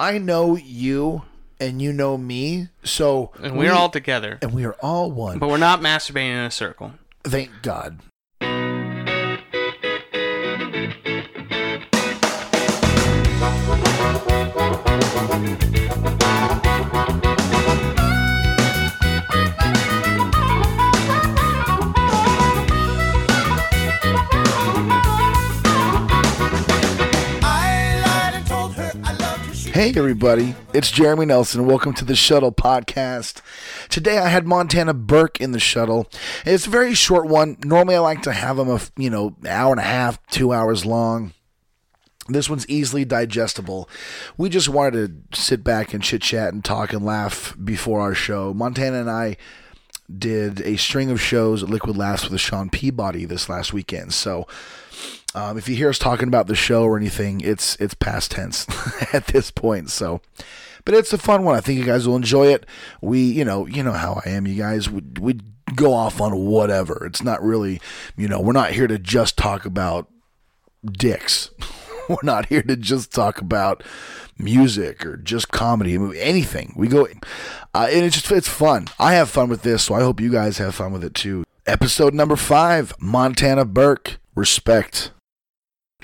I know you and you know me, so And we're all together. and we are all one. But we're not masturbating in a circle. Thank God. Hey everybody, it's Jeremy Nelson. Welcome to the Shuttle Podcast. Today I had Montana Burke in the shuttle. It's a very short one. Normally I like to have them a you know hour and a half, two hours long. This one's easily digestible. We just wanted to sit back and chit chat and talk and laugh before our show. Montana and I did a string of shows at Liquid Laughs with Sean Peabody this last weekend. So um, if you hear us talking about the show or anything, it's it's past tense at this point. So, but it's a fun one. I think you guys will enjoy it. We, you know, you know how I am. You guys we we go off on whatever. It's not really, you know, we're not here to just talk about dicks. we're not here to just talk about music or just comedy, anything. We go, uh, and it's just it's fun. I have fun with this, so I hope you guys have fun with it too. Episode number five, Montana Burke. Respect.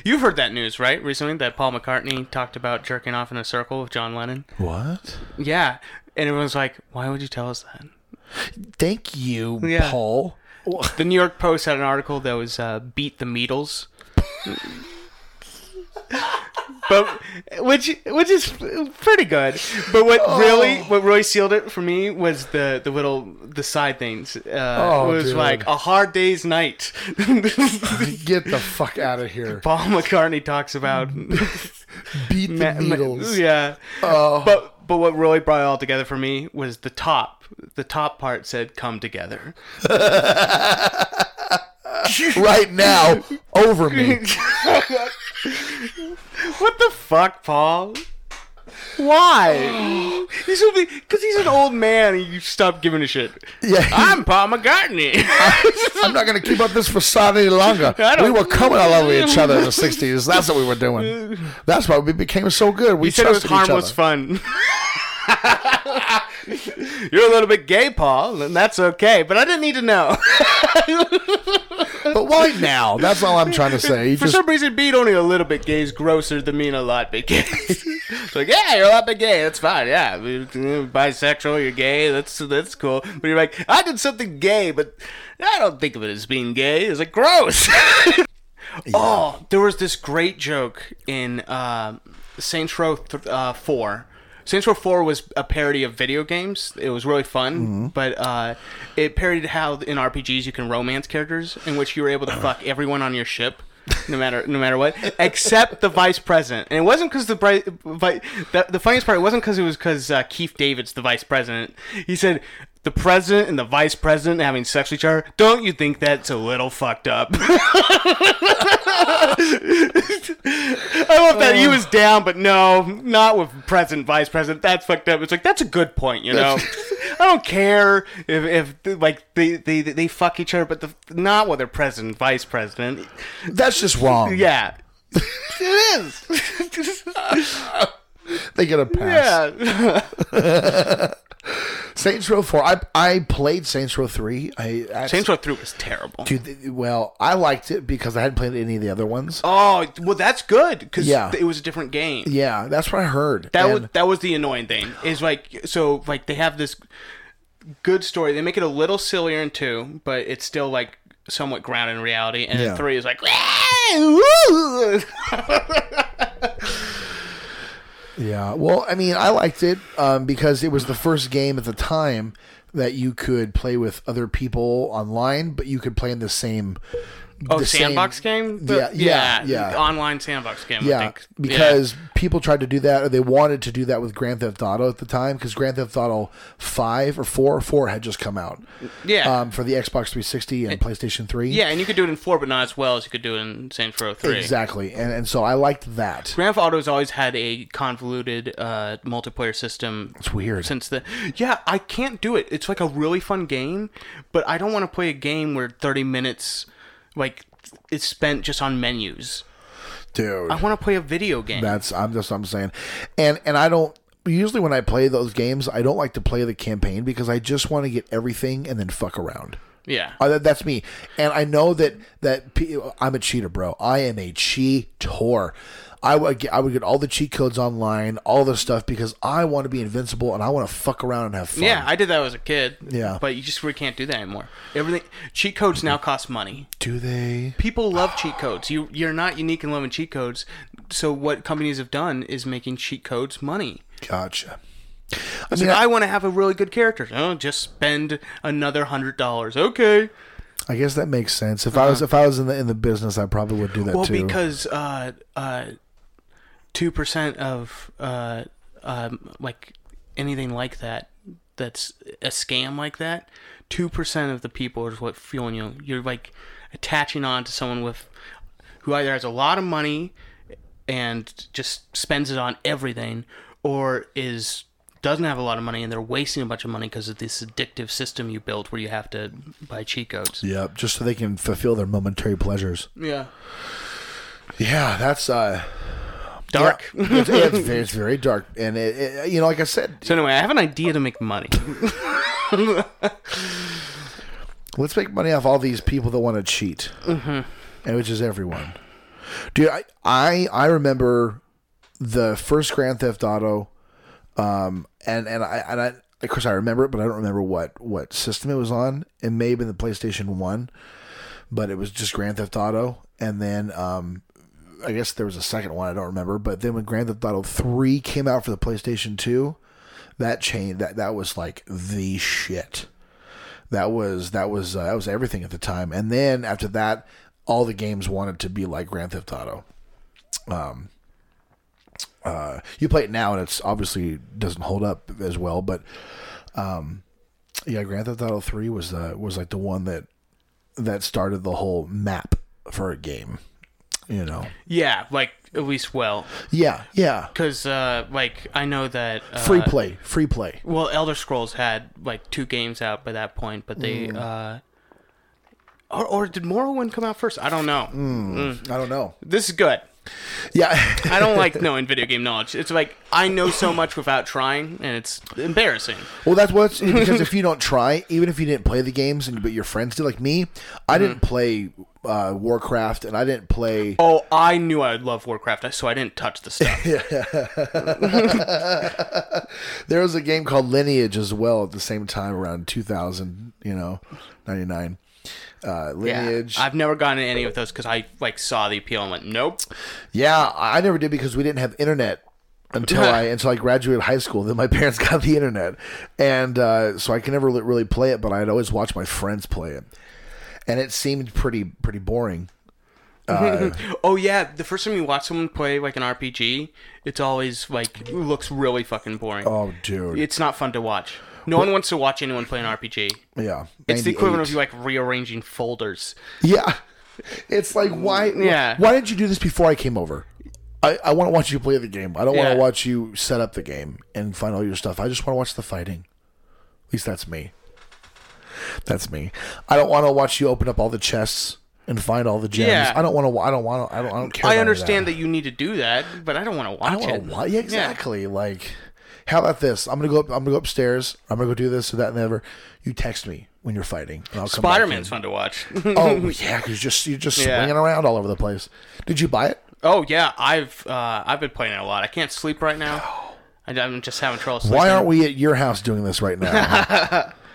You've heard that news, right? Recently, that Paul McCartney talked about jerking off in a circle with John Lennon. What? Yeah, and everyone's like, "Why would you tell us that?" Thank you, Yeah. Paul. The New York Post had an article that was uh, "Beat the Beatles," but which which is pretty good. But what really what really sealed it for me was the the little the side things. Uh, Oh, it was dude. like a hard day's night. Get the fuck out of here. Paul McCartney talks about Beat the Ma- ma- Beatles. Yeah. Oh. But but what really brought it all together for me was the top. The top part said "come together." right now, over me. What the fuck, Paul? Why? he's because he's an old man. and You stop giving a shit. Yeah. I'm Paul McCartney. I'm not going to keep up this facade any longer. We were coming all over each other in the 60s. That's what we were doing. That's why we became so good. We he said it was harmless fun. You're a little bit gay, Paul, and that's okay. But I didn't need to know. But why now? That's all I'm trying to say. For just, some reason, being only a little bit gay is grosser than being a lot bit gay. it's like, yeah, you're a lot bit gay. That's fine. Yeah, bisexual. You're gay. That's that's cool. But you're like, I did something gay, but I don't think of it as being gay. It's like gross. Oh, there was this great joke in uh, Saints Row th- uh, Four. Saints Row 4 was a parody of video games. It was really fun, but uh, it parodied how in RPGs you can romance characters, in which you were able to fuck everyone on your ship, no matter no matter what, except the vice president. And it wasn't because the, the the funniest part. It wasn't because it was because uh, Keith David's the vice president. He said. The president and the vice president having sex with each other. Don't you think that's a little fucked up? I love that he oh. was down, but no, not with president, vice president. That's fucked up. It's like that's a good point, you know. I don't care if, if like they, they they fuck each other, but the, not with their president, vice president. that's just wrong. Yeah, it is. They get a pass. yeah. Saints Row 4. I, I played Saints Row 3. I, I Saints Row Three was terrible. Dude, well, I liked it because I hadn't played any of the other ones. Oh well, that's good because Yeah. it was a different game. Yeah, that's what I heard. That And- was that was the annoying thing. Is like so like they have this good story. They make it a little sillier in two, but it's still like somewhat grounded in reality. And Yeah. then three is like! Yeah. Well, I mean, I liked it um, because it was the first game at the time that you could play with other people online, but you could play in the same. Oh, sandbox same- game. Yeah, yeah, yeah. Online sandbox game. I Yeah, think. because people tried to do that, or they wanted to do that with Grand Theft Auto at the time, because Grand Theft Auto Five or Four, or Four had just come out yeah, um, for the Xbox 360 and PlayStation 3. yeah, and you could do it in four, but not as well as you could do it in Saints Row Three. exactly, and and so I liked that. Grand Theft Auto's always had a convoluted uh, multiplayer system. It's weird. Since the yeah, I can't do it. It's like a really fun game, but I don't want to play a game where thirty minutes, like, is spent just on menus. dude. I want to play a video game. That's I'm just I'm saying, and and I don't usually when I play those games I don't like to play the campaign because I just want to get everything and then fuck around. yeah. Uh, that, that's me, and I know that that pe- I'm a cheater, bro. I am a cheater. I would get, I would get all the cheat codes online, all this stuff because I want to be invincible and I want to fuck around and have fun. Yeah, I did that as a kid. Yeah. But you just really can't do that anymore. Everything cheat codes now cost money. Do they? People love cheat codes. You you're not unique in loving cheat codes. So what companies have done is making cheat codes money. Gotcha. I mean, like, I, I want to have a really good character. Oh, just spend another hundred dollars. Okay. I guess that makes sense. If I was if I was in the in the business, I probably would do that Uh-huh. Well, too. because uh uh two percent of uh um like anything like that that's a scam like that, two percent of the people is what fueling you. You're like attaching on to someone with who either has a lot of money and just spends it on everything, or is doesn't have a lot of money and they're wasting a bunch of money because of this addictive system you built where you have to buy cheat codes. Yep, just so they can fulfill their momentary pleasures. Yeah. Yeah, that's uh Dark. yeah, it's, it's, very, it's very dark, and it, it, you know, like I said, So anyway, I have an idea to make money. let's make money off all these people that want to cheat, mm-hmm. and which is everyone. Dude, I, I I remember the first Grand Theft Auto, um, and and I and I of course I remember it, but I don't remember what what system it was on. It may have been the PlayStation One, but it was just Grand Theft Auto, and then um, I guess there was a second one I don't remember. But then when Grand Theft Auto Three came out for the PlayStation Two, that chain that that was like the shit. That was that was uh, that was everything at the time. And then after that, all the games wanted to be like Grand Theft Auto. Um, uh, you play it now, and it's obviously doesn't hold up as well. But um, yeah, Grand Theft Auto Three was the was like the one that that started the whole map for a game. You know, yeah, like at least well, yeah, yeah, because uh, like I know that uh, free play, free play. Well, Elder Scrolls had like two games out by that point, but they uh, or or did Morrowind come out first? I don't know. I don't know. This is good. Yeah, I don't like knowing video game knowledge. It's like I know so much without trying, and it's embarrassing. Well, that's what's because if you don't try, even if you didn't play the games, and but your friends did, like me, I didn't play uh, Warcraft, and I didn't play. Oh, I knew I would love Warcraft, so I didn't touch the stuff. There was a game called Lineage as well at the same time around 2000, you know, 99. Uh, Yeah, Lineage. I've never gotten any of those because I like saw the appeal and went, nope. Yeah, I never did because we didn't have internet until I until I graduated high school. Then my parents got the internet, and uh, so I can never really play it. But I'd always watch my friends play it, and it seemed pretty pretty boring. Oh yeah, the first time you watch someone play like an RPG, it's always like looks really fucking boring. Oh, dude, It's not fun to watch. No one wants to watch anyone play an RPG. yeah, It's the equivalent of you like rearranging folders. Yeah. It's like mm, why Yeah. why didn't you do this before I came over? I, I want to watch you play the game. I don't want to watch you set up the game and find all your stuff. I just want to watch the fighting. At least that's me. That's me. I don't want to watch you open up all the chests and find all the gems. Yeah. I don't want to. I don't want to. I don't. I don't care. I understand that. you need to do that, but I don't want to I watch don't it. want to watch. Yeah, exactly. Like, how about this? I'm gonna go. Up, I'm gonna go upstairs. I'm gonna go do this or that and the. You text me when you're fighting, and I'll come Spider. Man's fun to watch. Oh yeah, you're just you're just Yeah. swinging around all over the place. Did you buy it? oh yeah, I've uh, I've been playing it a lot. I can't sleep right now. I, I'm just having trouble sleeping. Why aren't we at your house doing this right now?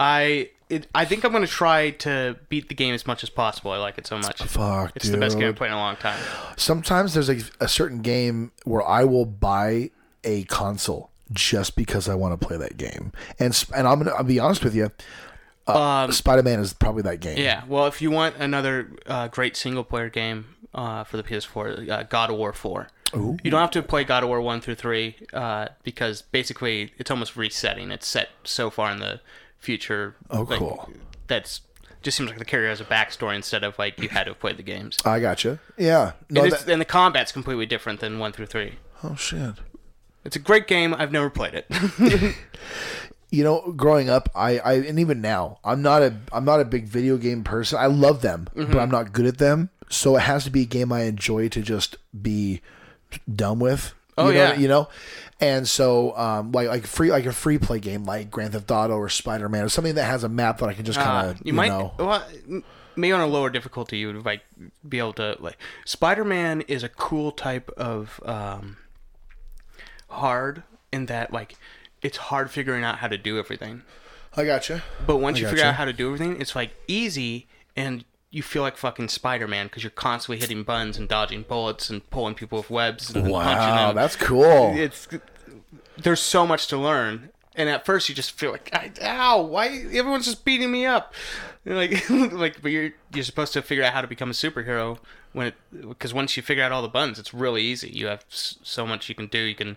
I it, I think I'm gonna try to beat the game as much as possible. I like it so much. Fuck, It's the best game I've played in a long time. Sometimes there's a, a certain game where I will buy a console just because I want to play that game. And and I'm gonna I'll be honest with you, Um, Spider Man is probably that game. yeah. Well, if you want another uh, great single player game uh, for the PS4, uh, God of War 4. You don't have to play God of War 1 through 3 uh, because basically it's almost resetting. It's set so far in the future. Oh, like, cool. That's just seems like the character has a backstory instead of like you had to have played the games. I gotcha. Yeah. No, and, that- and the combat's completely different than 1 through 3. oh shit. It's a great game. I've never played it. You know, growing up, I, I and even now, I'm not a I'm not a big video game person. I love them, Mm-hmm. but I'm not good at them so it has to be a game I enjoy to just be done with. Oh, you know, yeah. you know, and so um, like like free like a free play game like Grand Theft Auto or Spider Man or something that has a map that I can just kind Uh, of you, you, might know. well, maybe on a lower difficulty you would like be able to like spider-man is a cool type of um hard in that like it's hard figuring out how to do everything I gotcha. but once you figure out how to do everything it's like easy and you feel like fucking spider-man because you're constantly hitting buttons and dodging bullets and pulling people with webs and then punching Wow, them. that's cool. it's there's so much to learn. And at first you just feel like I, ow why everyone's just beating me up. And like like but you're you're supposed to figure out how to become a superhero when it because once you figure out all the buttons it's really easy. You have so much you can do. You can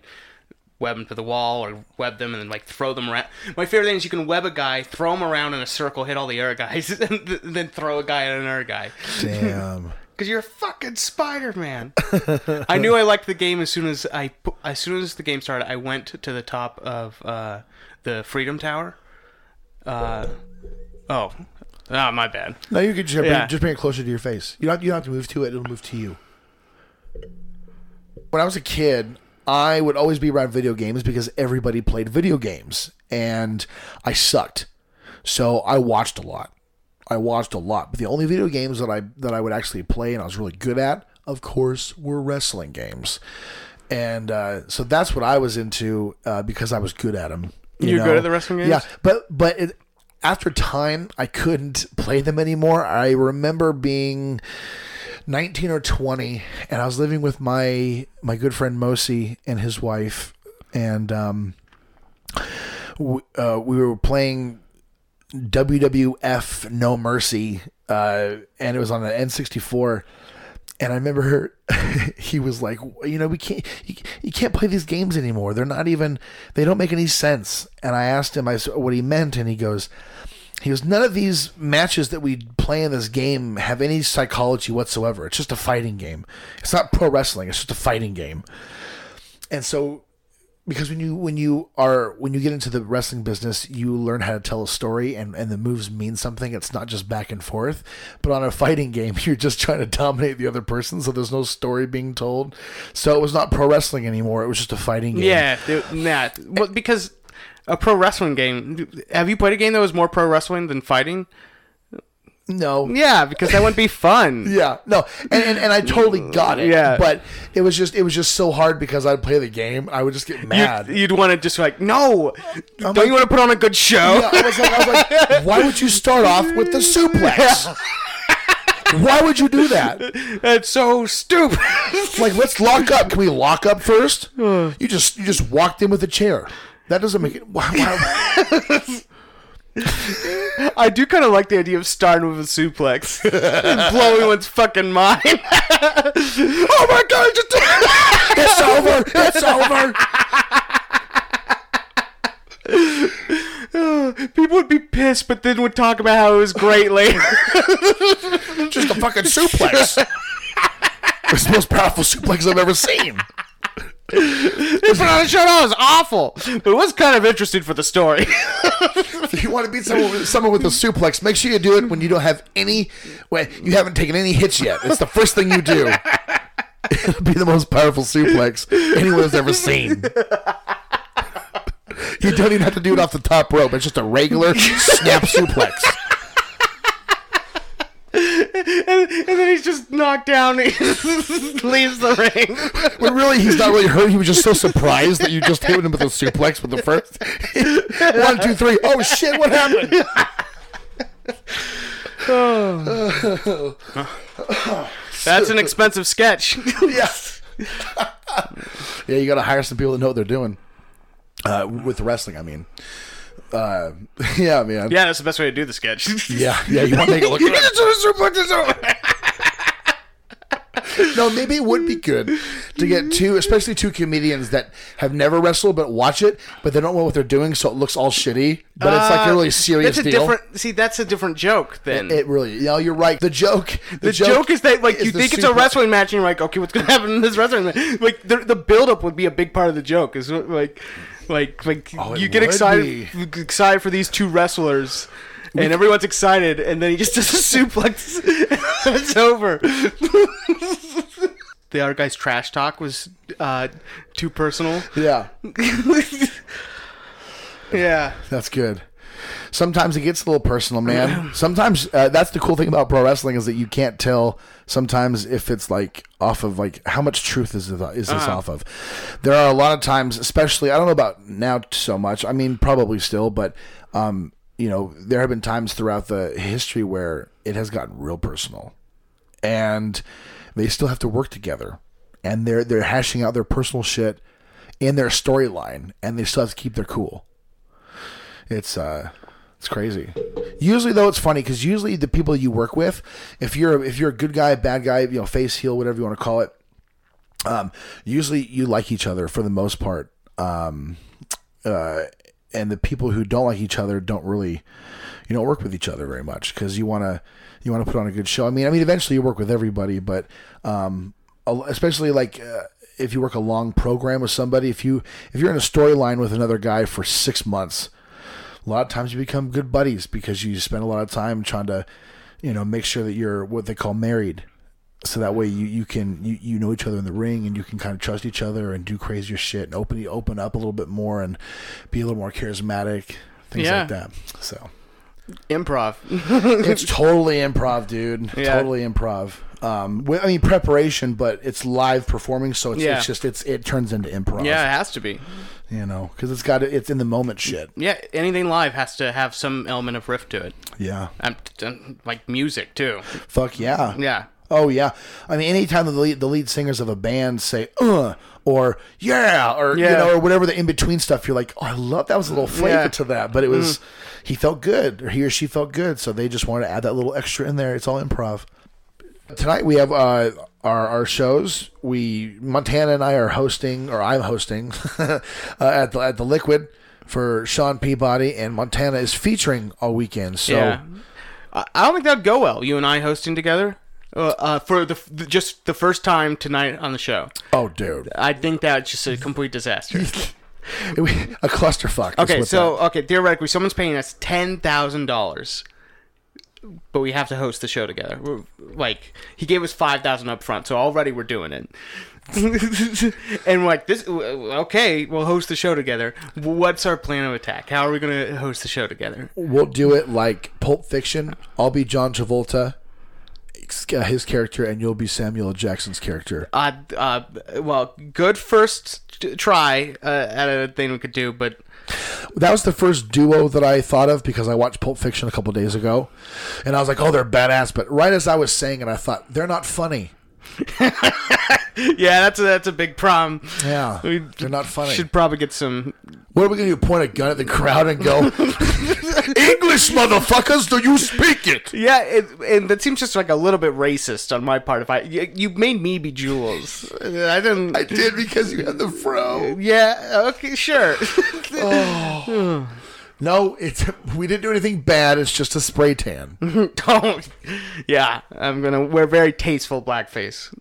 web them to the wall or web them and then like throw them around my favorite thing is you can web a guy throw him around in a circle hit all the other guys and th- then throw a guy at another guy Damn. because you're a fucking Spider-Man. I knew I liked the game as soon as I as soon as the game started. I went to the top of uh, the Freedom Tower. Uh, oh, ah, my bad. no, you could just bring, Yeah. just bring it closer to your face. You don't you don't have to move to it; it'll move to you. When I was a kid, I would always be around video games because everybody played video games, and I sucked. So I watched a lot. I watched a lot, but the only video games that I that I would actually play and I was really good at, of course, were wrestling games. And uh, so that's what I was into uh, because I was good at them. You're good at the wrestling games? Yeah, but but it, after time, I couldn't play them anymore. I remember being 19 or 20, and I was living with my my good friend Mosi and his wife, and um, we, uh, we were playing WWF No Mercy, uh, and it was on an N64. And I remember her, he was like, you know, we can't, you, you can't play these games anymore. They're not even, they don't make any sense. And I asked him, I said, what he meant, and he goes, he goes, none of these matches that we play in this game have any psychology whatsoever. It's just a fighting game. It's not pro wrestling. It's just a fighting game. And so, because when you when you are when you get into the wrestling business, you learn how to tell a story, and and the moves mean something. It's not just back and forth. But on a fighting game, you're just trying to dominate the other person, so there's no story being told. So it was not pro wrestling anymore. It was just a fighting game. Yeah, nah. Well, because a pro wrestling game. Have you played a game that was more pro wrestling than fighting? No. Yeah, because that wouldn't be fun. Yeah, no, and, and, and I totally got it. Yeah. but it was just it was just so hard because I'd play the game, I would just get mad. You'd, you'd want to just like, no, don't like- you want to put on a good show? Yeah, I was like, I was like, why would you start off with the suplex? Why would you do that? That's so stupid. Like, let's lock up. Can we lock up first? You just you just walked in with a chair. That doesn't make it. I do kind of like the idea of starting with a suplex and blowing one's fucking mind. oh my god! Just it's over. It's over. People would be pissed, but then would talk about how it was great later. Just a fucking suplex. It's the most powerful suplex I've ever seen. They put on a show that was awful, but it was kind of interesting for the story. If you want to beat someone with, someone with a suplex, make sure you do it when you don't have any, when you haven't taken any hits yet. It's the first thing you do. It'll be the most powerful suplex anyone has ever seen. You don't even have to do it off the top rope. It's just a regular snap suplex. And, and then he's just knocked down and leaves the ring. When really he's not really hurt. He was just so surprised that you just hit him with a suplex with the first one, two, three. Oh shit! What happened? That's an expensive sketch. yeah. yeah, you got to hire some people that know what they're doing. Uh, with wrestling, I mean. Uh, yeah, man. yeah, that's the best way to do the sketch. Yeah, yeah, you want to make it look good. no, maybe it would be good to get two, especially two comedians that have never wrestled but watch it, but they don't know what they're doing, so it looks all shitty. But it's like a really serious that's a deal. different. See, that's a different joke. Then It really, you know, you're right. The joke, the, the joke, is that like is you the think it's a wrestling match, and you're like, okay, what's gonna happen in this wrestling match? Like the the build up would be a big part of the joke. Is like, like, like Oh, you get excited excited for these two wrestlers. and everyone's excited, and then he just does a suplex. and it's over. the other guy's trash talk was uh, too personal. Yeah, Yeah. that's good. Sometimes it gets a little personal, man. Sometimes uh, that's the cool thing about pro wrestling is that you can't tell sometimes if it's like off of like how much truth is it, is this off of. There are a lot of times, especially I don't know about now so much. I mean, probably still, but um, you know, there have been times throughout the history where it has gotten real personal, and they still have to work together, and they're they're hashing out their personal shit in their storyline, and they still have to keep their cool. It's uh, it's crazy. Usually though, it's funny because usually the people you work with, if you're if you're a good guy, bad guy, you know, face heel, whatever you want to call it, um, usually you like each other for the most part. Um, uh, and the people who don't like each other don't really, you know, work with each other very much because you want to you want to put on a good show. I mean, I mean, eventually you work with everybody, but um, especially like. Uh, if you work a long program with somebody, if you if you're in a storyline with another guy for six months, a lot of times you become good buddies because you spend a lot of time trying to, you know, make sure that you're what they call married. So that way you, you can you, you know each other in the ring and you can kind of trust each other and do crazier shit and open open up a little bit more and be a little more charismatic, things Yeah. like that. So Improv. it's totally improv, dude. Yeah. Totally improv. Um, I mean preparation, but it's live performing, so it's, Yeah. it's just it's it turns into improv. yeah, it has to be. you know, because it's got it's in the moment shit. Yeah, anything live has to have some element of riff to it. Yeah, Um, t- like music too. fuck yeah. Yeah. Oh yeah, I mean, anytime the lead, the lead singers of a band say "uh" or "yeah" or you know or whatever the in between stuff, you're like, oh, I love that was a little flavor Yeah. to that. But it was he felt good or he or she felt good, so they just wanted to add that little extra in there. It's all improv. Tonight we have uh, our our shows. We Montana and I are hosting, or I'm hosting uh, at the at the Liquid for Sean Peabody, and Montana is featuring all weekend. So yeah. I don't think that'd go well. You and I hosting together. Uh, uh, for the, the just the first time tonight on the show, oh dude, I think that's just a complete disaster. a clusterfuck. Okay, so okay, theoretically, someone's paying us ten thousand dollars, but we have to host the show together. We're, like he gave us five thousand up front, so already we're doing it. and like this, okay, we'll host the show together. What's our plan of attack? How are we going to host the show together? We'll do it like Pulp Fiction. I'll be John Travolta, uh, his character, and you'll be Samuel Jackson's character. Uh, uh, well, good first try uh, at a thing we could do, but That was the first duo that I thought of because I watched Pulp Fiction a couple days ago, and I was like, "Oh, they're badass." But right as I was saying it, I thought they're not funny. yeah, that's a, that's a big problem. Yeah, We they're not funny. Should probably get some. What are we gonna do? Point a gun at the crowd and go, "English, motherfuckers, do you speak it?" Yeah, it, and that seems just like a little bit racist on my part. If I you, you made me be Jules, I didn't. I did because you had the fro. yeah, okay, sure. Oh. No, it's we didn't do anything bad. It's just a spray tan. Don't. Yeah, I'm gonna wear very tasteful blackface.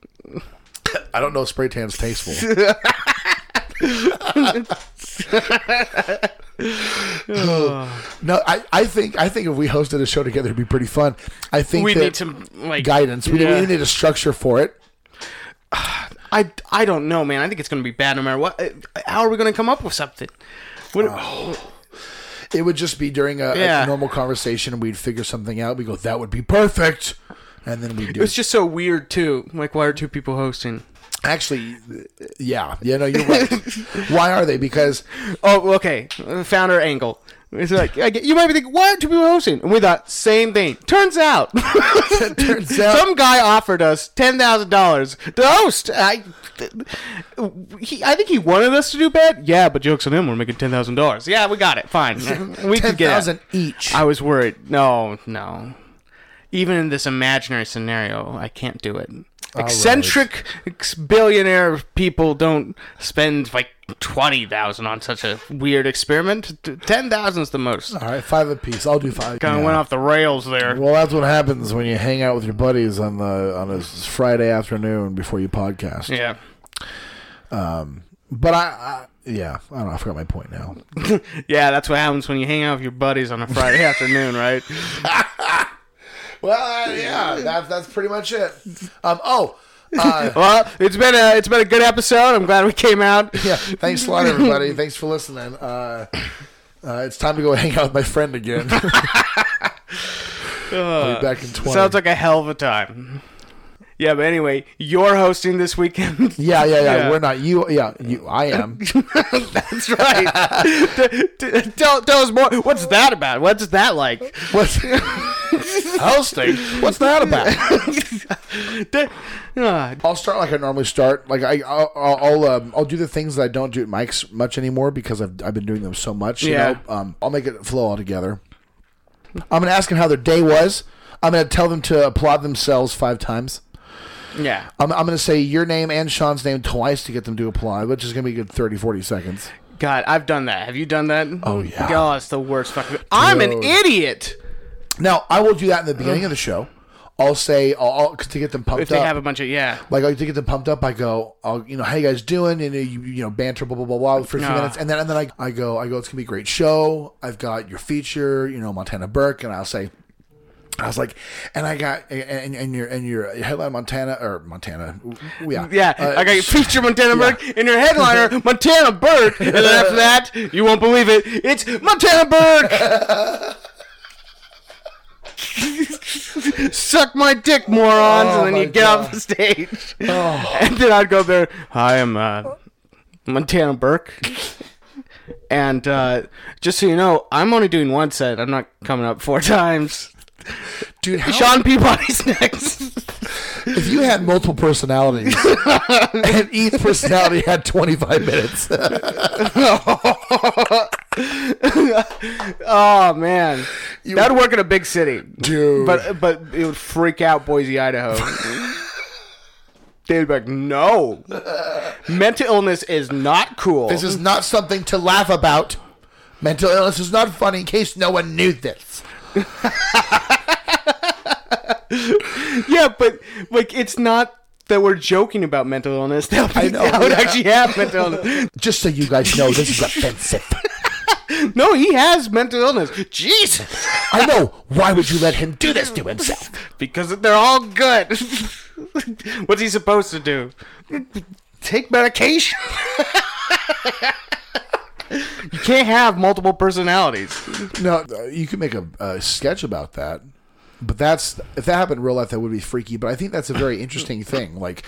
I don't know. if Spray tan's tasteful. No, I, I think I think if we hosted a show together, it'd be pretty fun. I think We that need some like guidance. We, Yeah. we need a structure for it. I, I don't know, man. I think it's gonna be bad no matter what. How are we gonna come up with something? What, oh. It would just be during a, a normal conversation, and we'd figure something out. We go, "That would be perfect," and then we do. It's just so weird too. Like, why are two people hosting? Actually, yeah, yeah, no, you're right. Why are they? Because Oh, okay. Founder angle. It's like I get, you might be thinking, what two people hosting? And we thought same thing. Turns out, turns out some guy offered us ten thousand dollars to host. I, he, I think he wanted us to do bad. Yeah, but jokes on him. We're making ten thousand dollars. Yeah, we got it. Fine. We ten could get thousand each. I was worried. No, no. Even in this imaginary scenario, I can't do it. Eccentric ex- billionaire people don't spend like twenty thousand on such a weird experiment. Ten is the most. All right, five apiece. I'll do five. Kind of Yeah. went off the rails there. Well, that's what happens when you hang out with your buddies on the on a Friday afternoon before you podcast. Yeah. Um, But I, yeah, I don't know. I forgot my point now. Yeah, that's what happens when you hang out with your buddies on a Friday afternoon, right? Well, uh, yeah, that's that's pretty much it. Um, oh, uh, Well, it's been a it's been a good episode. I'm glad we came out. yeah. Thanks a lot, everybody. Thanks for listening. Uh, uh, it's time to go hang out with my friend again. I'll be back in twenty. Sounds like a hell of a time. Yeah, but anyway, you're hosting this weekend. yeah, yeah, yeah, Yeah. We're not you. Yeah, you. I am. That's right. T- t- tell, tell us more. What's that about? What's that like? What's hosting? What's that about? Ah, I'll start like I normally start. Like I, I'll, I'll, I'll, um, I'll do the things that I don't do at Mike's much anymore because I've, I've been doing them so much. You Yeah. know? um, I'll make it flow all together. I'm gonna ask them how their day was. I'm gonna tell them to applaud themselves five times. Yeah. I'm, I'm gonna say your name and Sean's name twice to get them to apply, which is gonna be a good 30, 40 seconds. God, I've done that. Have you done that? Oh, yeah. God, it's the worst fucking. I'm an idiot. Now I will do that in the beginning of the show. I'll say I'll, to get them pumped If they up. have a bunch of yeah. like I to get them pumped up, I go, I'll, you know, how you guys doing? And uh, you, you know, banter, blah blah blah blah, for a few minutes, and then and then I, I go, I go, it's gonna be a great show. I've got your feature, you know, Montana Burke, and I'll say, I was like, and I got and, and your and your headline Montana or Montana, yeah, Yeah, Uh, I got your feature Montana Burke and your headliner Montana Burke, and then after that, you won't believe it, it's Montana Burke. Suck my dick, morons! Oh, and then you get God. off the stage, Oh. and then I'd go there. Hi, I'm uh, Montana Burke, and uh, just so you know, I'm only doing one set. I'm not coming up four times. Dude, how, Sean Peabody's next. if you had multiple personalities and each personality had twenty five minutes, Oh man, that'd work in a big city, dude, but but it would freak out Boise, Idaho. They'd be like, "No, mental illness is not cool." this is not something to laugh about. Mental illness is not funny. In case no one knew this. yeah, but like it's not that we're joking about mental illness. I would, know, that would yeah. actually have mental illness. Just so you guys know, this is offensive. No, he has mental illness. Jesus, I know. Why would you let him do this to himself? because they're all good. What's he supposed to do? Take medication. Can't have multiple personalities. No, uh, you could make a, a sketch about that. But that's if that happened in real life, that would be freaky. But I think that's a very interesting thing. Like,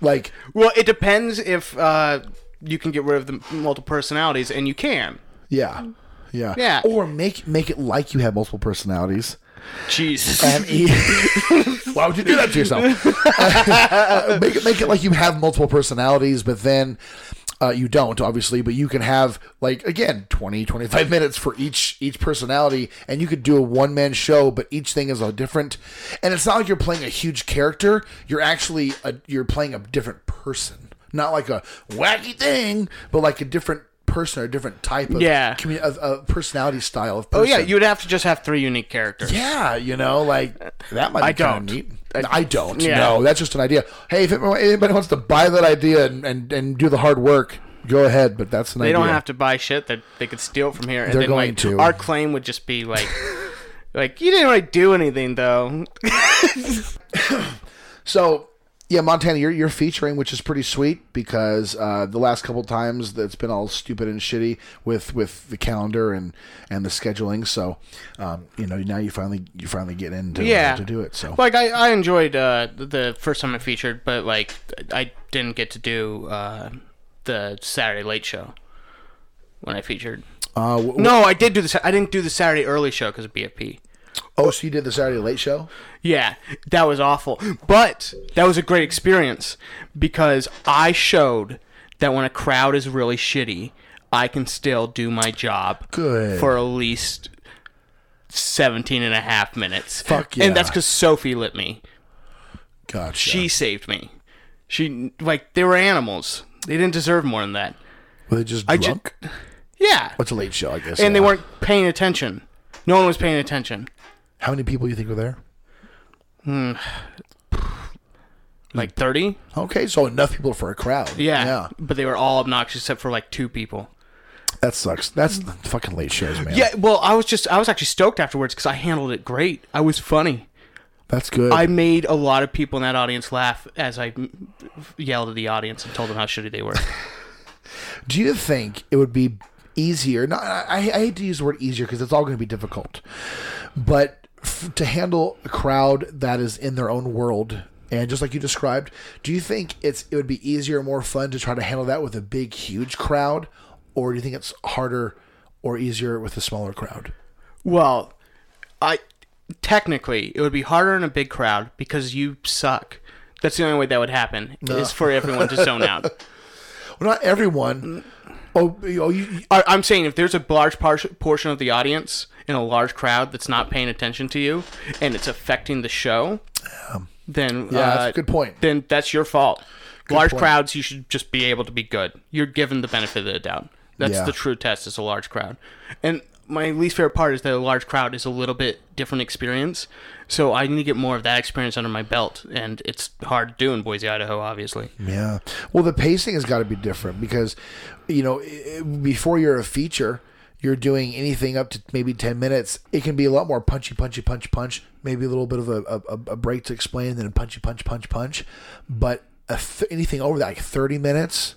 like Well, it depends if uh, you can get rid of the multiple personalities, and you can. yeah, yeah, Yeah. Or make make it like you have multiple personalities. Jesus. E- why would you do that to yourself? Uh, make it make it like you have multiple personalities, but then uh, you don't, obviously. But you can have like again 20, 25 minutes for each each personality, and you could do a one man show, but each thing is a different. And it's not like you're playing a huge character. You're actually a, you're playing a different person, not like a wacky thing, but like a different person or a different type of Yeah. commu- of, of personality style of person. oh yeah, you would have to just have three unique characters. Yeah, you know, like that might be I kind don't. of neat. I, don't. yeah. No, that's just an idea. Hey, if anybody wants to buy that idea and, and, and do the hard work, go ahead. But that's an They idea. don't have to buy shit that they could steal from here. And They're then, going like, to. Our claim would just be like, like you didn't really do anything though. So, yeah, Montana, you're, you're featuring, which is pretty sweet because uh, the last couple times that's been all stupid and shitty with, with the calendar and, and the scheduling. So, um, you know, now you finally you finally get into Yeah. to do it. So, Like I, I enjoyed uh, the first time I featured, but like I didn't get to do uh, the Saturday late show when I featured. uh, w- w- No, I did do the. I didn't do the Saturday early show because of BFP. Oh, so you did the Saturday Late Show? Yeah, that was awful. But that was a great experience because I showed that when a crowd is really shitty, I can still do my job Good. for at least 17 and a half minutes. Fuck yeah. And that's because Sophie lit me. Gotcha. She saved me. She, like, they were animals. They didn't deserve more than that. Were they just I ju- drunk? Yeah. What's a late show, I guess. And they weren't paying attention. No one was paying attention. How many people you think were there? Hmm. like thirty. Okay, so enough people for a crowd. Yeah. yeah, but they were all obnoxious except for like two people. that sucks. That's fucking late shows, man. Yeah, well, I was just I was actually stoked afterwards because I handled it great. I was funny. that's good. I made a lot of people in that audience laugh as I yelled at the audience and told them how shitty they were. Do you think it would be easier? Not, I, I hate to use the word easier because it's all going to be difficult, but f- to handle a crowd that is in their own world and just like you described, do you think it's it would be easier more fun to try to handle that with a big, huge crowd, or do you think it's harder or easier with a smaller crowd? well, I technically it would be harder in a big crowd because you suck. That's the only way that would happen is for everyone to zone out. Well, not everyone. Mm. Oh, oh you, I, I'm saying if there's a large par- portion of the audience in a large crowd that's not paying attention to you and it's affecting the show, then yeah, uh, that's a good point. then that's your fault. large point. crowds, you should just be able to be good. You're given the benefit of the doubt. That's Yeah. the true test. Is a large crowd, and my least favorite part is that a large crowd is a little bit different experience. So I need to get more of that experience under my belt, and it's hard to do in Boise, Idaho, obviously. Yeah. Well, the pacing has got to be different because, you know, before you're a feature, you're doing anything up to maybe 10 minutes. It can be a lot more punchy, punchy, punch, punch. Maybe a little bit of a, a, a break to explain, then a punchy, punch, punch, punch. But th- anything over that, like 30 minutes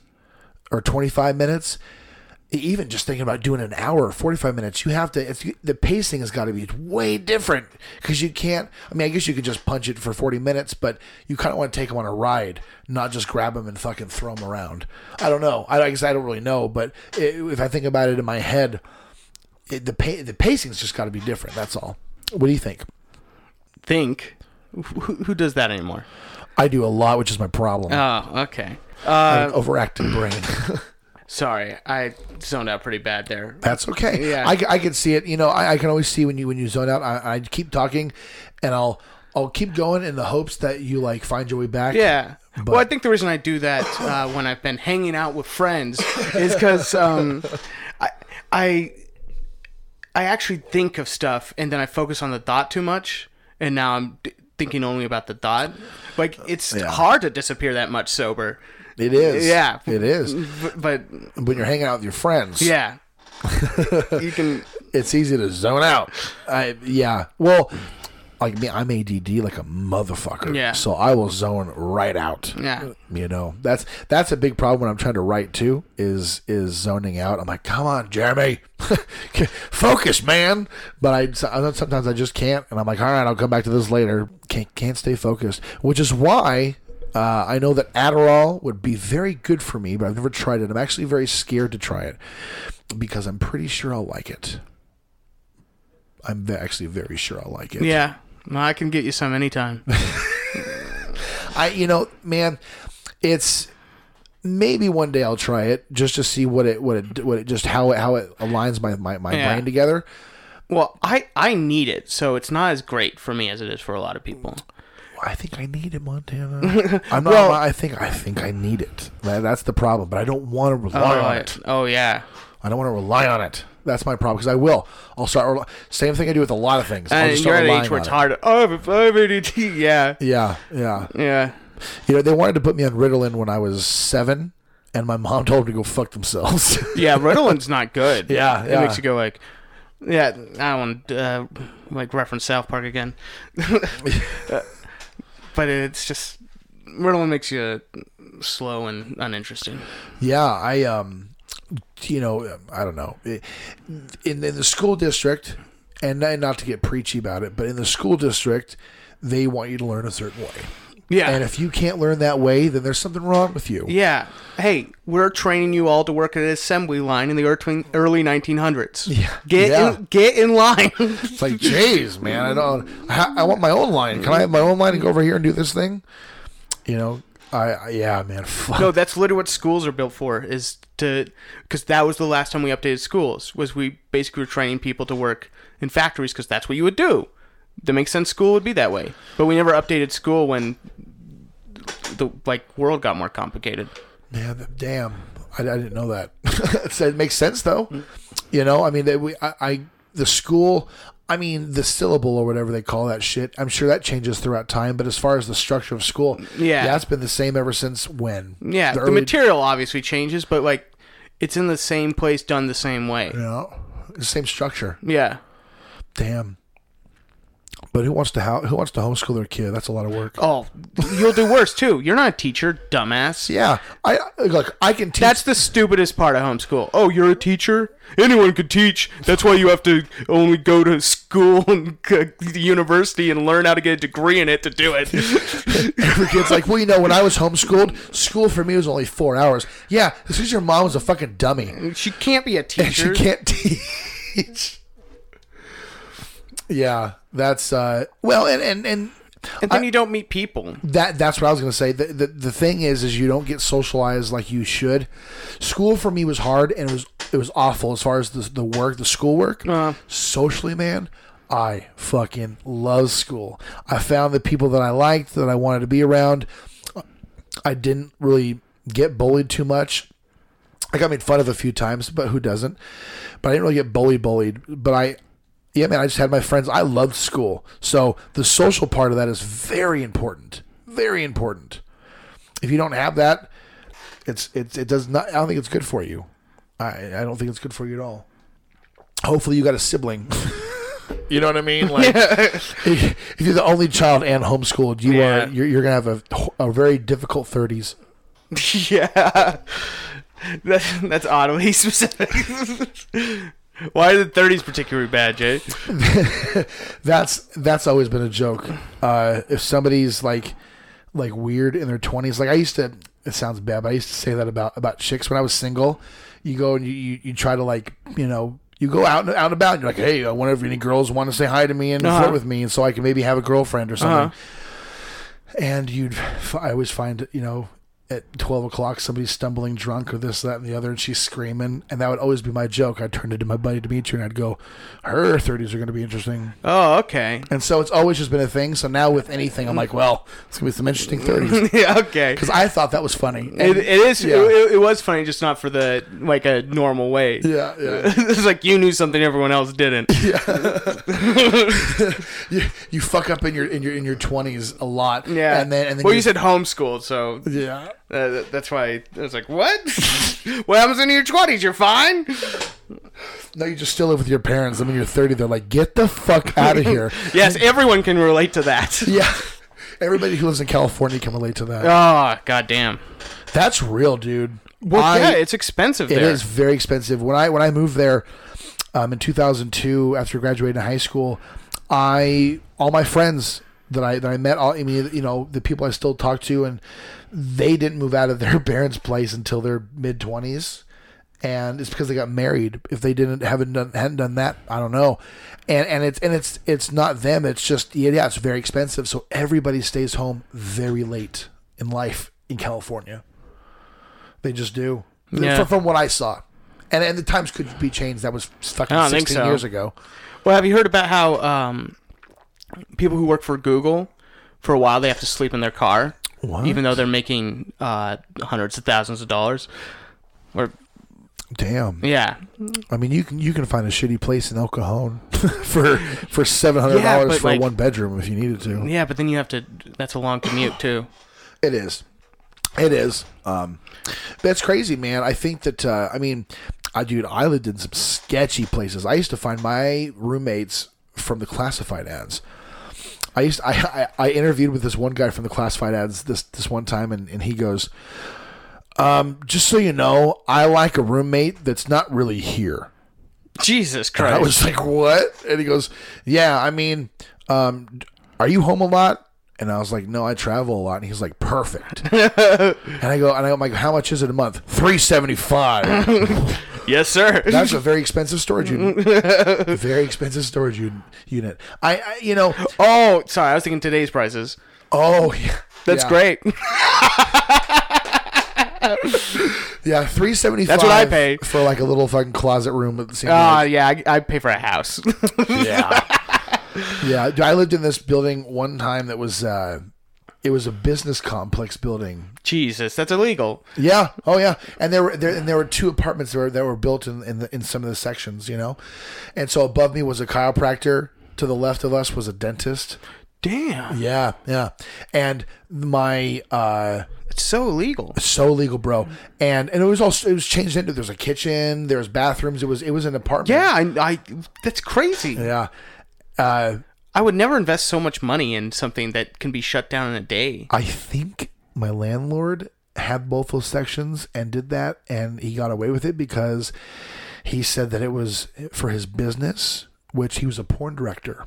or 25 minutes, even just thinking about doing an hour or 45 minutes, you have to, if you, the pacing has got to be way different because you can't, I mean, I guess you could just punch it for 40 minutes, but you kind of want to take them on a ride, not just grab them and fucking throw them around. I don't know. I, I guess I don't really know, but i if I think about it in my head, it, the, pa- the pacing's just got to be different. That's all. What do you think? Think who, who does that anymore? I do a lot, which is my problem. Oh, okay. Uh, overactive brain. sorry, I zoned out pretty bad there. That's okay. Yeah. I, I can see it. You know, I, I can always see when you when you zone out. I, I keep talking, and I'll I'll keep going in the hopes that you like find your way back. Yeah. But- well, I think the reason I do that uh, when I've been hanging out with friends is because um, I, I I actually think of stuff and then I focus on the thought too much, and now I'm d- thinking only about the thought. Like it's Yeah. hard to disappear that much sober. It is. Yeah. It is. But, but When you're hanging out with your friends, yeah, you can. it's easy to zone out. I yeah. Well, like me, I'm ADD like a motherfucker. Yeah. So I will zone right out. Yeah. You know, that's that's a big problem when I'm trying to write too. Is is zoning out. I'm like, come on, Jeremy, focus, man. But I sometimes I just can't, and I'm like, all right, I'll come back to this later. Can't can't stay focused, which is why. Uh, I know that Adderall would be very good for me, but I've never tried it. I'm actually very scared to try it because I'm pretty sure I'll like it. I'm actually very sure I'll like it. Yeah. No, I can get you some anytime. I, you know, man, it's maybe one day I'll try it just to see what it, what it, what it, just how it, how it aligns my my, my Yeah. brain together. Well, I I need it, so it's not as great for me as it is for a lot of people. I think I need it, Montana. I'm not. Well- I think I think I need it. That's the problem. But I don't want to rely Oh, on I- it. oh yeah. I don't want to rely on it. That's my problem because I will. I'll start. rel- Same thing I do with a lot of things. I'll And just you're start at an relying age where on it's hard. To, oh, I I have ADD. Yeah, Yeah, yeah. yeah. You know, they wanted to put me on Ritalin when I was seven, and my mom told me to go fuck themselves. Yeah, Ritalin's not good. Yeah, It makes you go like, yeah, I don't want to uh, like reference South Park again. But it's just Ritalin makes you slow and uninteresting. Yeah, I um, you know, I don't know. in in the school district, and not to get preachy about it, but in the school district, they want you to learn a certain way, Yeah. and if you can't learn that way, then there's something wrong with you. yeah. Hey, we're training you all to work at an assembly line in the early 1900s. Yeah. Get Yeah. in, get in line. It's like, jeez, man, I don't. I, I want my own line. Can I have my own line and go over here and do this thing? You know, I, I yeah, man. Fuck. No, that's literally what schools are built for. Is to because that was the last time we updated schools. Was we basically were training people to work in factories because that's what you would do. That makes sense. School would be that way, but we never updated school when the like world got more complicated. Man, damn, I, I didn't know that. So it makes sense though. Mm. You know, I mean, they, we, I, I, the school. I mean, the syllable or whatever they call that shit, I'm sure that changes throughout time. But as far as the structure of school, Yeah. that's been the same ever since when? Yeah, the, early- material obviously changes, but like it's in the same place, done the same way. You know, the same structure. Yeah. Damn. But who wants to how who wants to homeschool their kid? That's a lot of work. Oh, you'll do worse too. You're not a teacher, dumbass. Yeah, I look. I can teach. That's the stupidest part of homeschool. Oh, you're a teacher? Anyone could teach. That's why you have to only go to school and the university and learn how to get a degree in it to do it. Every kid's like, well, you know, when I was homeschooled, school for me was only four hours. Yeah, this is your mom was a fucking dummy. she can't be a And she can't teach. yeah, that's uh well and and and and then you don't meet people. that that's what I was gonna say. The, the the thing is is you don't get socialized like you should. School for me was hard and it was it was awful as far as the the work, the schoolwork. Uh. Socially, man, I fucking love school. I found the people that I liked that I wanted to be around. I didn't really get bullied too much. I got made fun of a few times, but who doesn't? But I didn't really get bullied, bullied. But I, yeah, man, I just had my friends. I loved school, so the social part of that is very important. Very important. If you don't have that, it's it's it does not. I don't think it's good for you. I I don't think it's good for you at all. Hopefully, you got a sibling. you know what I mean? Like, if you're the only child and homeschooled, you Yeah. are you're, you're gonna have a a very difficult thirties. yeah. That, that's oddly specific. Why are the 30s particularly bad, Jay? That's that's always been a joke. Uh, if somebody's like like weird in their twenties, like I used to. It sounds bad, but I used to say that about about chicks when I was single. You go and you you, you try to like you know. You go out and out and about, and you're like, "Hey, I wonder if any girls want to say hi to me and Uh-huh. flirt with me, and so I can maybe have a girlfriend or something." Uh-huh. And you'd, I always find, you know, at twelve o'clock, somebody's stumbling drunk or this, that, and the other, and she's screaming, and that would always be my joke. I'd turn into my buddy Dimitri, and I'd go, "Her thirties are going to be interesting." Oh, okay. And so it's always just been a thing. So now with anything, I'm like, well, it's gonna be some interesting thirties yeah, okay. because I thought that was funny. It, it is. Yeah. It, it was funny, just not for the like a normal way. yeah, yeah. it's like you knew something everyone else didn't. you, you fuck up in your in your in your twenties a lot. Yeah. and then and then well, you said homeschooled, so yeah. Uh, that's why I was like, "What? what happens in your twenties? You're fine." No, you just still live with your parents. I mean, you're 30. They're like, get the fuck out of here. Yes, everyone can relate to that. yeah. Everybody who lives in California can relate to that. Oh, goddamn. That's real, dude. Well, I- yeah, it's expensive It there. is very expensive. When I when I moved there um, in 2002 after graduating high school, I all my friends that I that I met, all I mean, you know, the people I still talk to, and they didn't move out of their parents' place until their mid 20s. And it's because they got married. If they didn't haven't done hadn't done that, I don't know. And and it's and it's it's not them. It's just yeah, yeah, it's very expensive. So everybody stays home very late in life in California. They just do. Yeah. From, from what I saw. And and the times could be changed. That was fucking I 16 so. years ago. Well, have you heard about how um, people who work for Google, for a while, they have to sleep in their car, What? even though they're making uh, hundreds of thousands of dollars? Or Damn. yeah, I mean, you can you can find a shitty place in El Cajon for for seven hundred Yeah, dollars but, for like- one bedroom if you needed to. yeah, but then you have to. That's a long commute too. It is. It is. Um, that's crazy, man. I think that uh, I mean, I dude, I lived in some sketchy places. I used to find my roommates from the classified ads. I used I, I I interviewed with this one guy from the classified ads this this one time, and, and he goes, um, just so you know, I like a roommate that's not really here. Jesus Christ I was like, what? And he goes, yeah, I mean, um, are you home a lot? And I was like, no, I travel a lot. And he's like, perfect. and I go, and I'm like, how much is it a month? Three seventy five. yes, sir. That's a very expensive storage unit. very expensive storage un- unit. I, I, you know, oh, sorry, I was thinking today's prices. oh, yeah, That's yeah. great. Yeah, three seventy five. That's what I pay. for like a little fucking closet room at the same. Ah, yeah, I, I pay for a house. yeah. Yeah, I lived in this building one time that was uh it was a business complex building. Jesus, that's illegal. Yeah. Oh yeah. And there were there and there were two apartments that were that were built in in, the, in some of the sections, you know. And so above me was a chiropractor to the left of us was a dentist. Damn. Yeah, yeah. And my uh It's so illegal. so legal, bro. And and it was also it was changed into there's a kitchen, there was bathrooms, it was it was an apartment. Yeah, I, I that's crazy. Yeah. Uh I would never invest so much money in something that can be shut down in a day. I think my landlord had both those sections and did that and he got away with it because he said that it was for his business, which he was a porn director.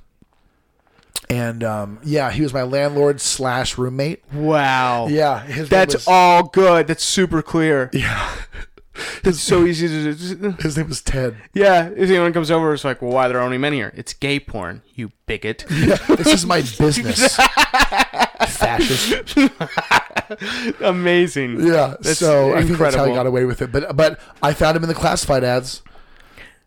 And um, yeah, he was my landlord slash roommate. Wow. Yeah, his That's was- all good. That's super clear. Yeah, It's so easy to do. Uh. his name was Ted. Yeah, if anyone comes over, it's like, well, why are there only men here? It's gay porn, you bigot. Yeah, This is my business. Fascist. Amazing. Yeah. That's so I think that's how he incredible. got away with it. But but I found him in the classified ads,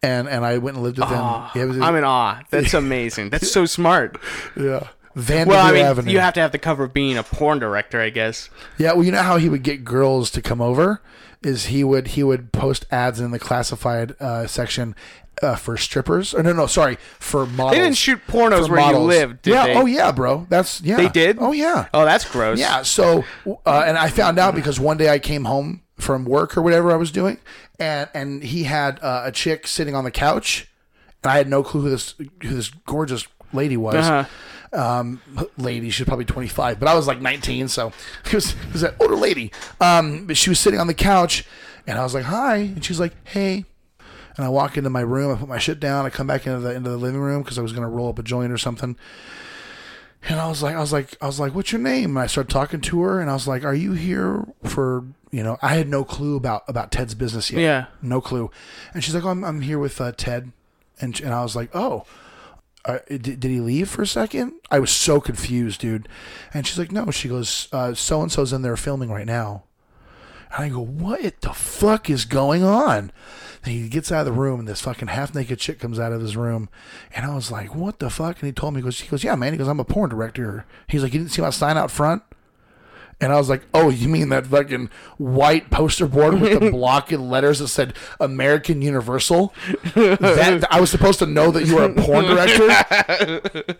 and and I went and lived with him. Yeah, it was- I'm in awe. That's amazing. That's so smart. yeah. Van Well, I mean, Avenue. you have to have the cover of being a porn director, I guess. Yeah, well, you know how he would get girls to come over is he would he would post ads in the classified uh, section uh, for strippers. Or no, no, sorry, for models. They didn't shoot pornos For where models. you lived, did yeah. they? Oh yeah, bro. That's yeah. They did? Oh yeah. Oh, that's gross. Yeah. So, uh, and I found out because one day I came home from work or whatever I was doing, and and he had uh, a chick sitting on the couch, and I had no clue who this who this gorgeous lady was. Uh-huh. Um, lady, she's probably twenty five, but I was like nineteen, so it was it was an older lady. Um, but she was sitting on the couch, and I was like, "Hi," and she's like, "Hey." And I walk into my room, I put my shit down, I come back into the into the living room because I was gonna roll up a joint or something. And I was like, I was like, I was like, what's your name? And I started talking to her, and I was like, are you here for, you know, I had no clue about about Ted's business yet. Yeah. no clue. And she's like, oh, I'm I'm here with uh, Ted, and and I was like, oh. Uh, did, did he leave for a second? I was so confused, dude. And she's like, no. She goes, so and so's in there filming right now. And I go, what the fuck is going on? And he gets out of the room, and this fucking half naked chick comes out of his room, and I was like, what the fuck? And he told me, he goes, he goes, yeah, man. He goes, I'm a porn director. He's like, you didn't see my sign out front? And I was like, oh, you mean that fucking white poster board with the block in letters that said American Universal? That I was supposed to know that you were a porn director.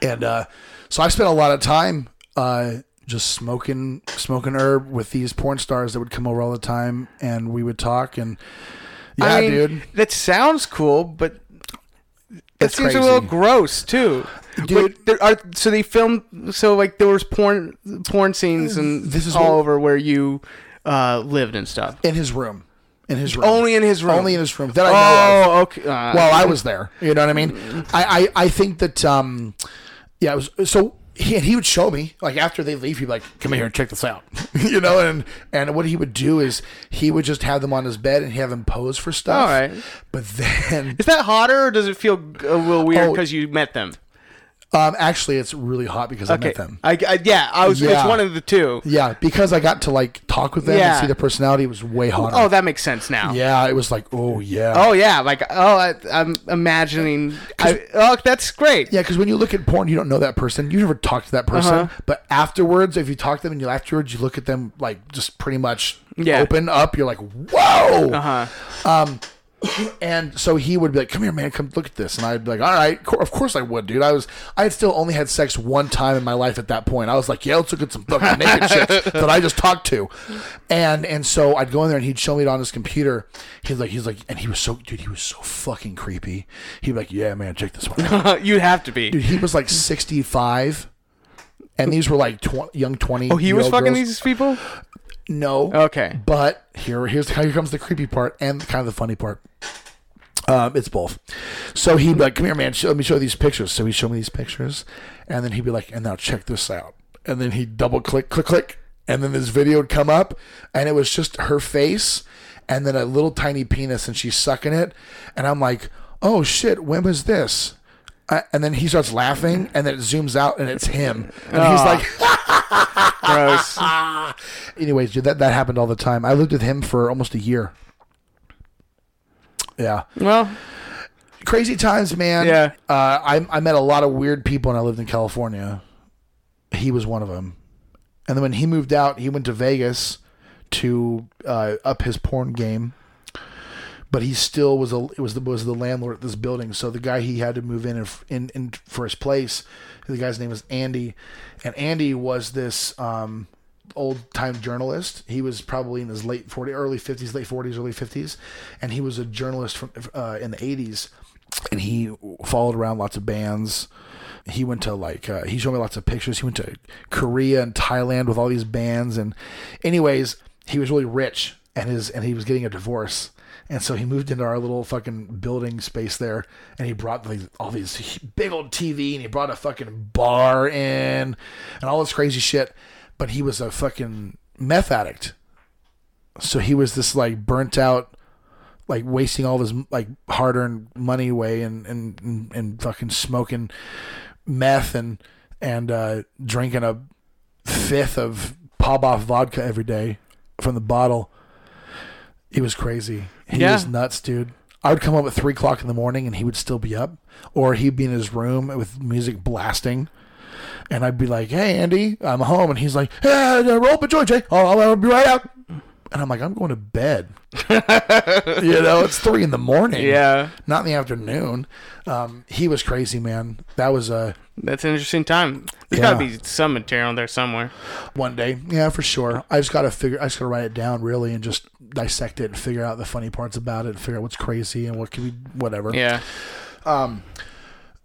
and uh, so I spent a lot of time uh, just smoking smoking herb with these porn stars that would come over all the time, and we would talk. And yeah, I mean, dude, That sounds cool, but that seems a little gross too. Dude. But there are so they filmed so like there was porn porn scenes and This is all what- over where you uh, lived and stuff. in his room, in his room, Only in his room. only in his room that I know of. Oh, okay. Uh, Well, I was there. You know what I mean? I, I, I think that um, yeah. It was so he he would show me like after they leave, he'd be like, "Come here and check this out," you know. And and what he would do is he would just have them on his bed and have them pose for stuff. All right. But then, Is that hotter, or does it feel a little weird Oh. because you met them? Um, actually, it's really hot because I met them. I, I- yeah, I was. It's Yeah. one of the two. Yeah, because I got to like talk with them Yeah. and see their personality. It was way hotter. Oh, that makes sense now. yeah, it was like, oh yeah. Oh yeah, like oh, I, I'm imagining. I, oh, that's great. Yeah, because when you look at porn, you don't know that person. You never talk to that person. Uh-huh. But afterwards, if you talk to them and you afterwards, you look at them like just pretty much Yeah. open up. You're like, whoa. Uh huh. And so he would be like, "Come here, man. Come look at this." And I'd be like, "All right, of course I would, dude." I was, I had still only had sex one time in my life at that point. I was like, "Yeah, let's look at some fucking naked chicks that I just talked to," and and so I'd go in there and he'd show me it on his computer. He's like, he's like, and he was so, dude, he was so fucking creepy. He'd be like, "Yeah, man, check this one." out." You'd have to be. Dude, he was like sixty five. And these were like tw- young twenty. oh, he was fucking girls. these people. No. Okay. But here, here's how here comes the creepy part and kind of the funny part. Um, it's both. So he'd be like, "Come here, man. Show, let me show you these pictures." So he'd show me these pictures, and then he'd be like, "And now check this out." And then he'd double click, click, click, and then this video would come up, and it was just her face, and then a little tiny penis, and she's sucking it, and I'm like, "Oh shit, when was this?" Uh, and then he starts laughing, and then it zooms out, and it's him, and he's like. Gross. Anyways, dude, that, that happened all the time. I lived with him for almost a year. Yeah. well, Crazy times, man. Yeah. Uh, I, I met a lot of weird people when I lived in California. He was one of them. And then when he moved out, he went to Vegas to uh, up his porn game. but he still was a it was the was the landlord at this building. So the guy he had to move in in, in, in for his place. The guy's name was Andy, and Andy was this um, old time journalist. He was probably in his late 40s, early 50s, late 40s, early 50s, and he was a journalist from uh, in the 80s, and he followed around lots of bands. He went to like uh, he showed me lots of pictures. He went to Korea and Thailand with all these bands, and anyways, he was really rich, and his and he was getting a divorce. And so he moved into our little fucking building space there, and he brought like all these big old TV, and he brought a fucking bar in, and all this crazy shit. But he was a fucking meth addict, so he was this like burnt out, like wasting all his like hard earned money away, and and and, and fucking smoking meth and and uh, drinking a fifth of Popov vodka every day from the bottle. He was crazy. He Yeah. was nuts, dude. I would come up at three o'clock in the morning and he would still be up, or he'd be in his room with music blasting. And I'd be like, "Hey, Andy, I'm home," and he's like, "Hey, roll up a joint, Jay. I'll, I'll be right out." And I'm like, "I'm going to bed." you know, it's three in the morning. Yeah. not in the afternoon. Um, he was crazy, man. That was a That's an interesting time. There's Yeah. got to be some material there somewhere. one day. Yeah, for sure. I just got to figure. I just got to write it down really and just dissect it and figure out the funny parts about it. And figure out what's crazy and what can be whatever. Yeah. Um,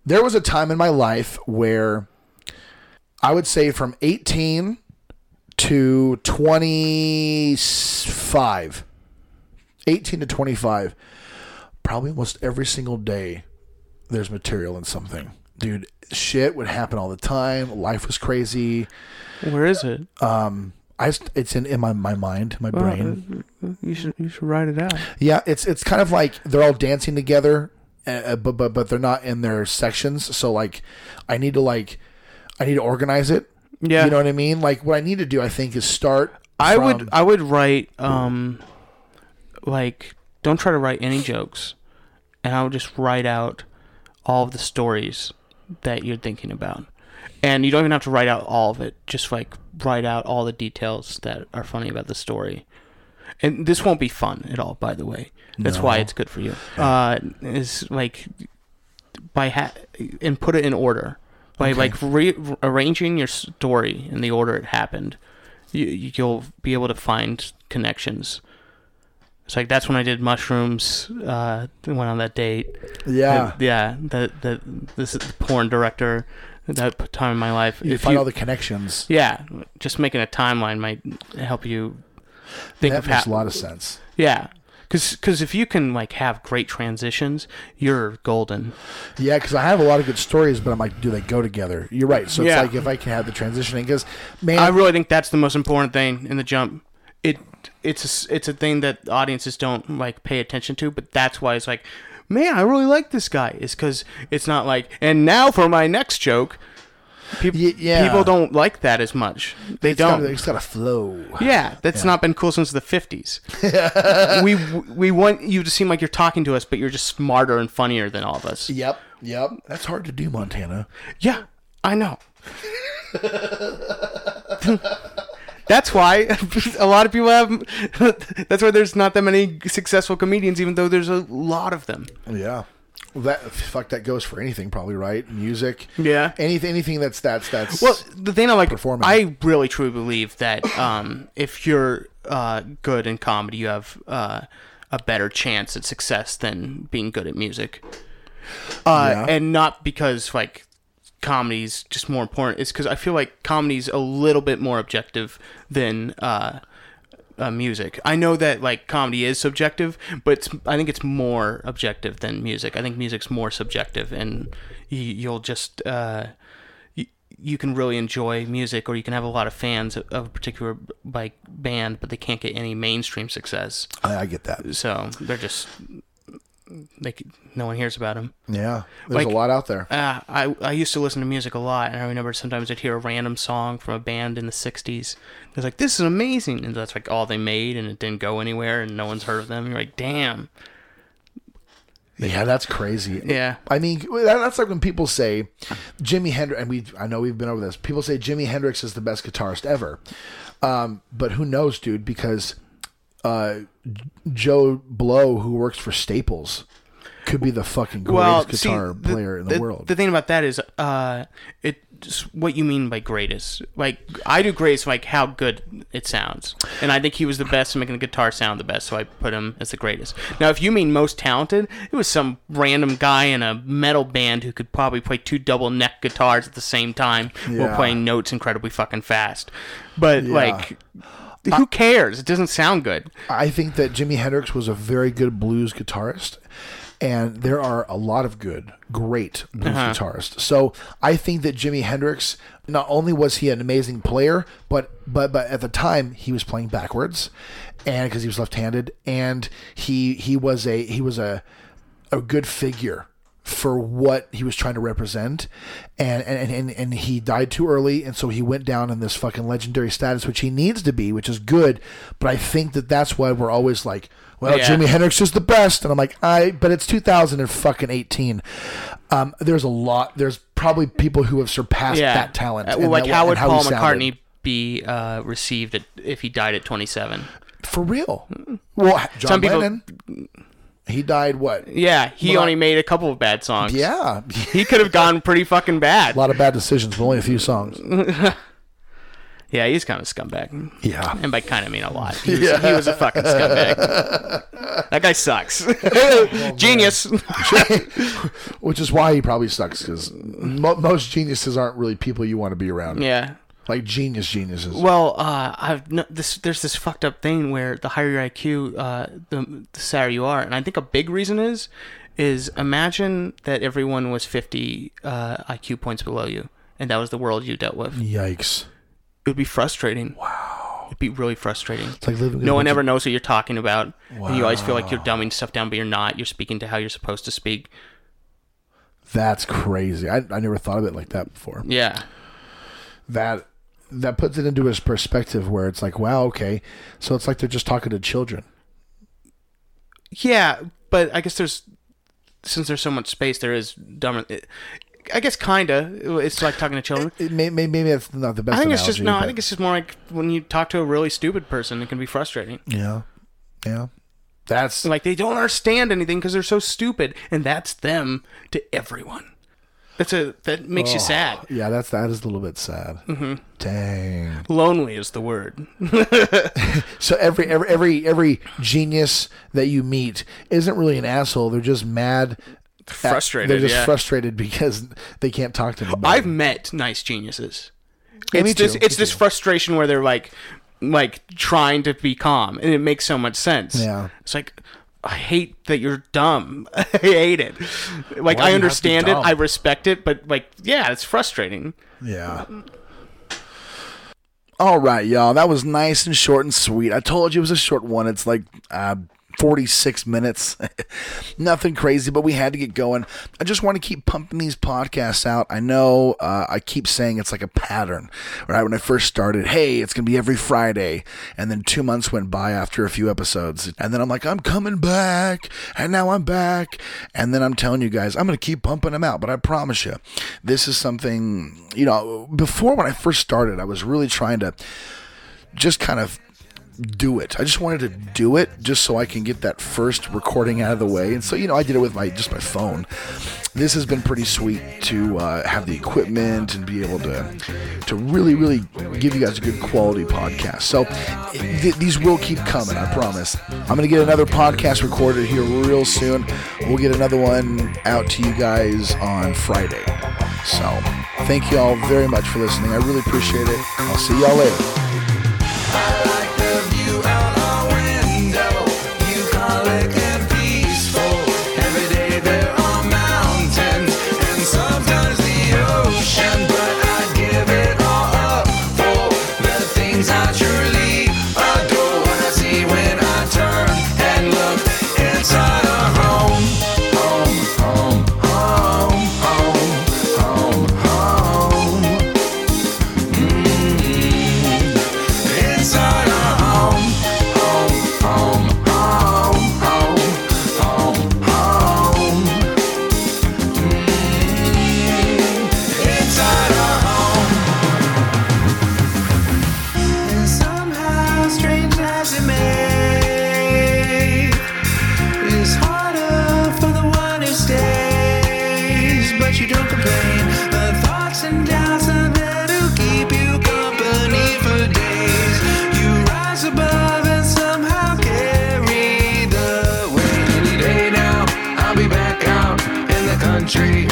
there was a time in my life where I would say from 18 to 25, 18 to 25, probably almost every single day, there's material in something. Dude, shit would happen all the time. Life was crazy. Where is it? Um I it's in, in my, my mind, my brain. You should you should write it out. Yeah, it's it's kind of like they're all dancing together, uh, but but but they're not in their sections. So like, I need to like, I need to organize it. Yeah. you know what I mean. Like what I need to do, I think, is start. I from- would I would write um like don't try to write any jokes, and I would just write out all of the stories that you're thinking about, and you don't even have to write out all of it. Just like write out all the details that are funny about the story. And this won't be fun at all, by the way. That's why it's good for you. Uh, is like by ha- and put it in order by Okay. like re- arranging your story in the order it happened you, you'll be able to find connections it's like that's when i did mushrooms uh went on that date Yeah, And, yeah that that this is the porn director at that time in my life you If find you- all the connections. yeah just making a timeline might help you think that of makes how a lot of sense. yeah because if you can like have great transitions you're golden Yeah, because I have a lot of good stories, but I'm like, do they go together? You're right. So it's Yeah. like if I can have the transitioning, because man, I really think that's the most important thing in the jump. It it's a, it's a thing that audiences don't like pay attention to, but that's why it's like, man, I really like this guy. Is because it's not like, and now for my next joke. People Y- yeah. people don't like that as much. They it's gotta, don't. it's got to flow. yeah, that's not been cool since the fifties. we we want you to seem like you're talking to us, but you're just smarter and funnier than all of us. Yep, yep. That's hard to do, Montana. Yeah, I know. that's why a lot of people have. That's why there's not that many successful comedians, even though there's a lot of them. Yeah. Well, that fuck that goes for anything, probably right. Music. Yeah. Anything, anything that's that's that's. Well, the thing I like, Performing. I really truly believe that um, if you're uh, good in comedy, you have uh, a better chance at success than being good at music. Uh, Yeah. And not because like comedy's just more important. It's because I feel like comedy's a little bit more objective than uh, uh, music. I know that like comedy is subjective, but it's, I think it's more objective than music. I think music's more subjective, and you, you'll just uh, you, you can really enjoy music, or you can have a lot of fans of, of a particular like band, but they can't get any mainstream success. I, I get that. So they're just c- no one hears about them. Yeah, there's Like- a lot out there. Uh, I I used to listen to music a lot, and I remember sometimes I'd hear a random song from a band in the '60s. It was like, "This is amazing," and that's like all they made, and it didn't go anywhere, and no one's heard of them. You're like, "Damn, Yeah, that's crazy. yeah, I mean, that's like when people say Jimi Hendrix, and we I know we've been over this. People say Jimi Hendrix is the best guitarist ever, um, but who knows, dude? Because uh, Joe Blow, who works for Staples, could be the fucking greatest well, guitar see, the, player in the, the, world. The thing about that is, uh, it's what you mean by greatest. Like I do greatest, like how good it sounds, and I think he was the best at making the guitar sound the best, so I put him as the greatest. Now, if you mean most talented, it was some random guy in a metal band who could probably play two double neck guitars at the same time while playing notes incredibly fucking fast. But Yeah. like, who cares? It doesn't sound good. I think that Jimi Hendrix was a very good blues guitarist, and there are a lot of good, great blues Uh-huh. guitarists. So I think that Jimi Hendrix not only was he an amazing player, but but but at the time he was playing backwards, and because he was left-handed, and he he was a he was a a good figure for what he was trying to represent. And and, and and he died too early. And so he went down in this fucking legendary status which he needs to be which is good. But i think that that's why we're always like well Yeah. jimi hendrix is the best. And i'm like i but it's 2018 um there's a lot there's probably people who have surpassed Yeah, that talent Uh, and well, like that- how would how Paul. McCartney be uh, received at, if he died at 27? for real. Well john Some people- lennon he died what Yeah, he Well, only made a couple of bad songs. yeah he could have gone pretty fucking bad. a lot of bad decisions but only a few songs Yeah, he's kind of a scumbag. yeah And by kind of mean a lot. He was, he was a fucking scumbag. that guy sucks. Oh, Genius. which is why he probably sucks because mo- most geniuses aren't really people you want to be around. yeah. Like genius geniuses. Well, uh, I've no, this. There's this fucked up thing where the higher your IQ, uh, the, the sadder you are, and I think a big reason is, is imagine that everyone was 50 uh, IQ points below you, and that was the world you dealt with. Yikes! It would be frustrating. Wow. It'd be really frustrating. It's like living. No one ever knows what you're talking about, and you always feel like you're dumbing stuff down, but you're not. You're speaking to how you're supposed to speak. That's crazy. I, I never thought of it like that before. Yeah. That that puts it into his perspective where it's like, wow, okay, so it's like they're just talking to children. Yeah, but I guess there's since there's so much space, there is dumber. I guess kinda. It's like talking to children. It may, may, maybe that's not the best. I think it's just analogy, no. I think it's just more like when you talk to a really stupid person, it can be frustrating. yeah, yeah. That's Like they don't understand anything because they're so stupid, and that's them to everyone. That's a that makes you sad. yeah. That's that is a little bit sad. Mm-hmm. Dang. Lonely is the word. So every every every every genius that you meet isn't really an asshole. They're just mad, at- Frustrated, They're just yeah. frustrated because they can't talk to anybody. I've met nice geniuses. Yeah, me it's this too, it's me this too. frustration where they're like like trying to be calm and it makes so much sense. Yeah. It's like I hate that you're dumb. I hate it. Like Why do you have I understand it, dumb? I respect it, but like yeah, it's frustrating. yeah. All right, y'all. That was nice and short and sweet. I told you it was a short one. It's like uh, 46 minutes. Nothing crazy, but we had to get going. I just want to keep pumping these podcasts out. I know uh, I keep saying it's like a pattern. Right when I first started, hey, it's gonna be every Friday, and then two months went by after a few episodes, and then I'm like, I'm coming back, and now I'm back, and then I'm telling you guys, I'm gonna keep pumping them out. But I promise you, this is something. You know, before when I first started, I was really trying to just kind of do it. I just wanted to do it just so I can get that first recording out of the way. And so, you know, I did it with my just my phone. This has been pretty sweet to uh, have the equipment and be able to to really, really give you guys a good quality podcast. So th- these will keep coming, I promise. I'm gonna get another podcast recorded here real soon. We'll get another one out to you guys on Friday. So thank you all very much for listening. I really appreciate it. I'll see y'all later. Country.